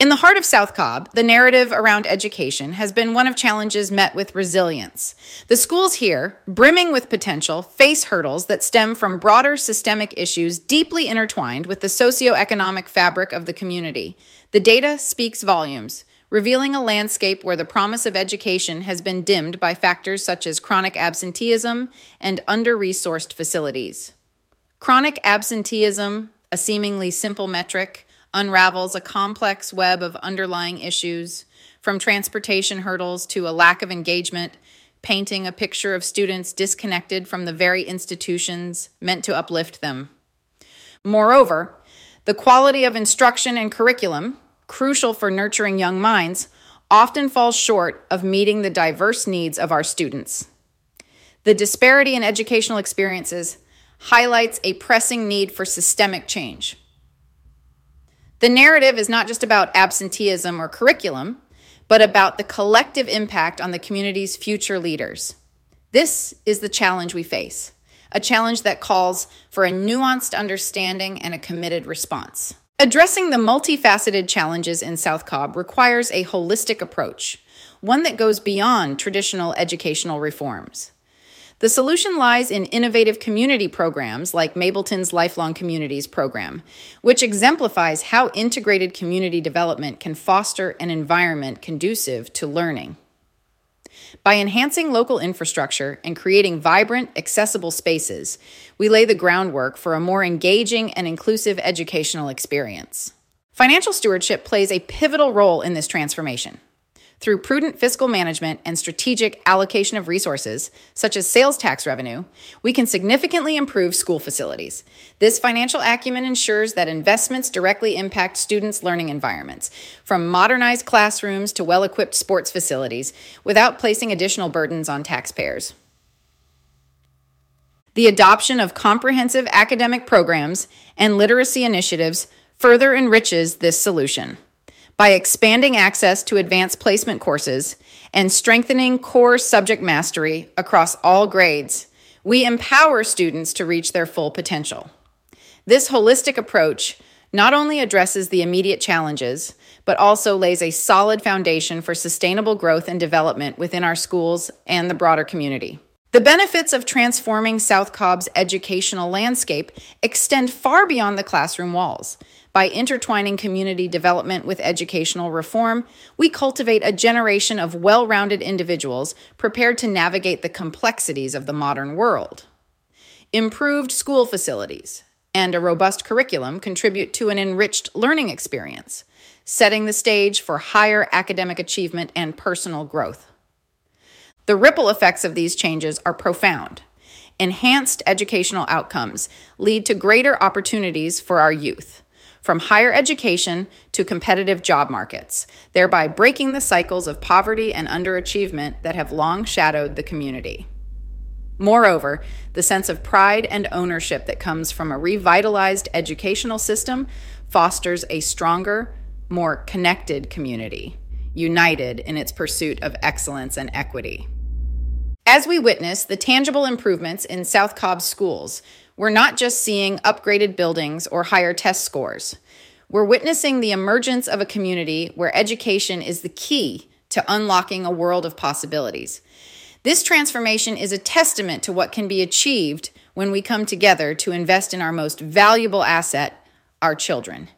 In the heart of South Cobb, the narrative around education has been one of challenges met with resilience. The schools here, brimming with potential, face hurdles that stem from broader systemic issues deeply intertwined with the socioeconomic fabric of the community. The data speaks volumes, revealing a landscape where the promise of education has been dimmed by factors such as chronic absenteeism and under resourced facilities. Chronic absenteeism, a seemingly simple metric, unravels a complex web of underlying issues, from transportation hurdles to a lack of engagement, painting a picture of students disconnected from the very institutions meant to uplift them. Moreover, the quality of instruction and curriculum, crucial for nurturing young minds, often falls short of meeting the diverse needs of our students. The disparity in educational experiences highlights a pressing need for systemic change. The narrative is not just about absenteeism or curriculum, but about the collective impact on the community's future leaders. This is the challenge we face, a challenge that calls for a nuanced understanding and a committed response. Addressing the multifaceted challenges in South Cobb requires a holistic approach, one that goes beyond traditional educational reforms. The solution lies in innovative community programs like Mableton's Lifelong Communities program, which exemplifies how integrated community development can foster an environment conducive to learning. By enhancing local infrastructure and creating vibrant, accessible spaces, we lay the groundwork for a more engaging and inclusive educational experience. Financial stewardship plays a pivotal role in this transformation. Through prudent fiscal management and strategic allocation of resources, such as sales tax revenue, we can significantly improve school facilities. This financial acumen ensures that investments directly impact students' learning environments, from modernized classrooms to well equipped sports facilities, without placing additional burdens on taxpayers. The adoption of comprehensive academic programs and literacy initiatives further enriches this solution by expanding access to advanced placement courses and strengthening core subject mastery across all grades, we empower students to reach their full potential. This holistic approach not only addresses the immediate challenges, but also lays a solid foundation for sustainable growth and development within our schools and the broader community. The benefits of transforming South Cobb's educational landscape extend far beyond the classroom walls. By intertwining community development with educational reform, we cultivate a generation of well rounded individuals prepared to navigate the complexities of the modern world. Improved school facilities and a robust curriculum contribute to an enriched learning experience, setting the stage for higher academic achievement and personal growth. The ripple effects of these changes are profound. Enhanced educational outcomes lead to greater opportunities for our youth from higher education to competitive job markets, thereby breaking the cycles of poverty and underachievement that have long shadowed the community. Moreover, the sense of pride and ownership that comes from a revitalized educational system fosters a stronger, more connected community, united in its pursuit of excellence and equity. As we witness the tangible improvements in South Cobb schools, we're not just seeing upgraded buildings or higher test scores. We're witnessing the emergence of a community where education is the key to unlocking a world of possibilities. This transformation is a testament to what can be achieved when we come together to invest in our most valuable asset, our children.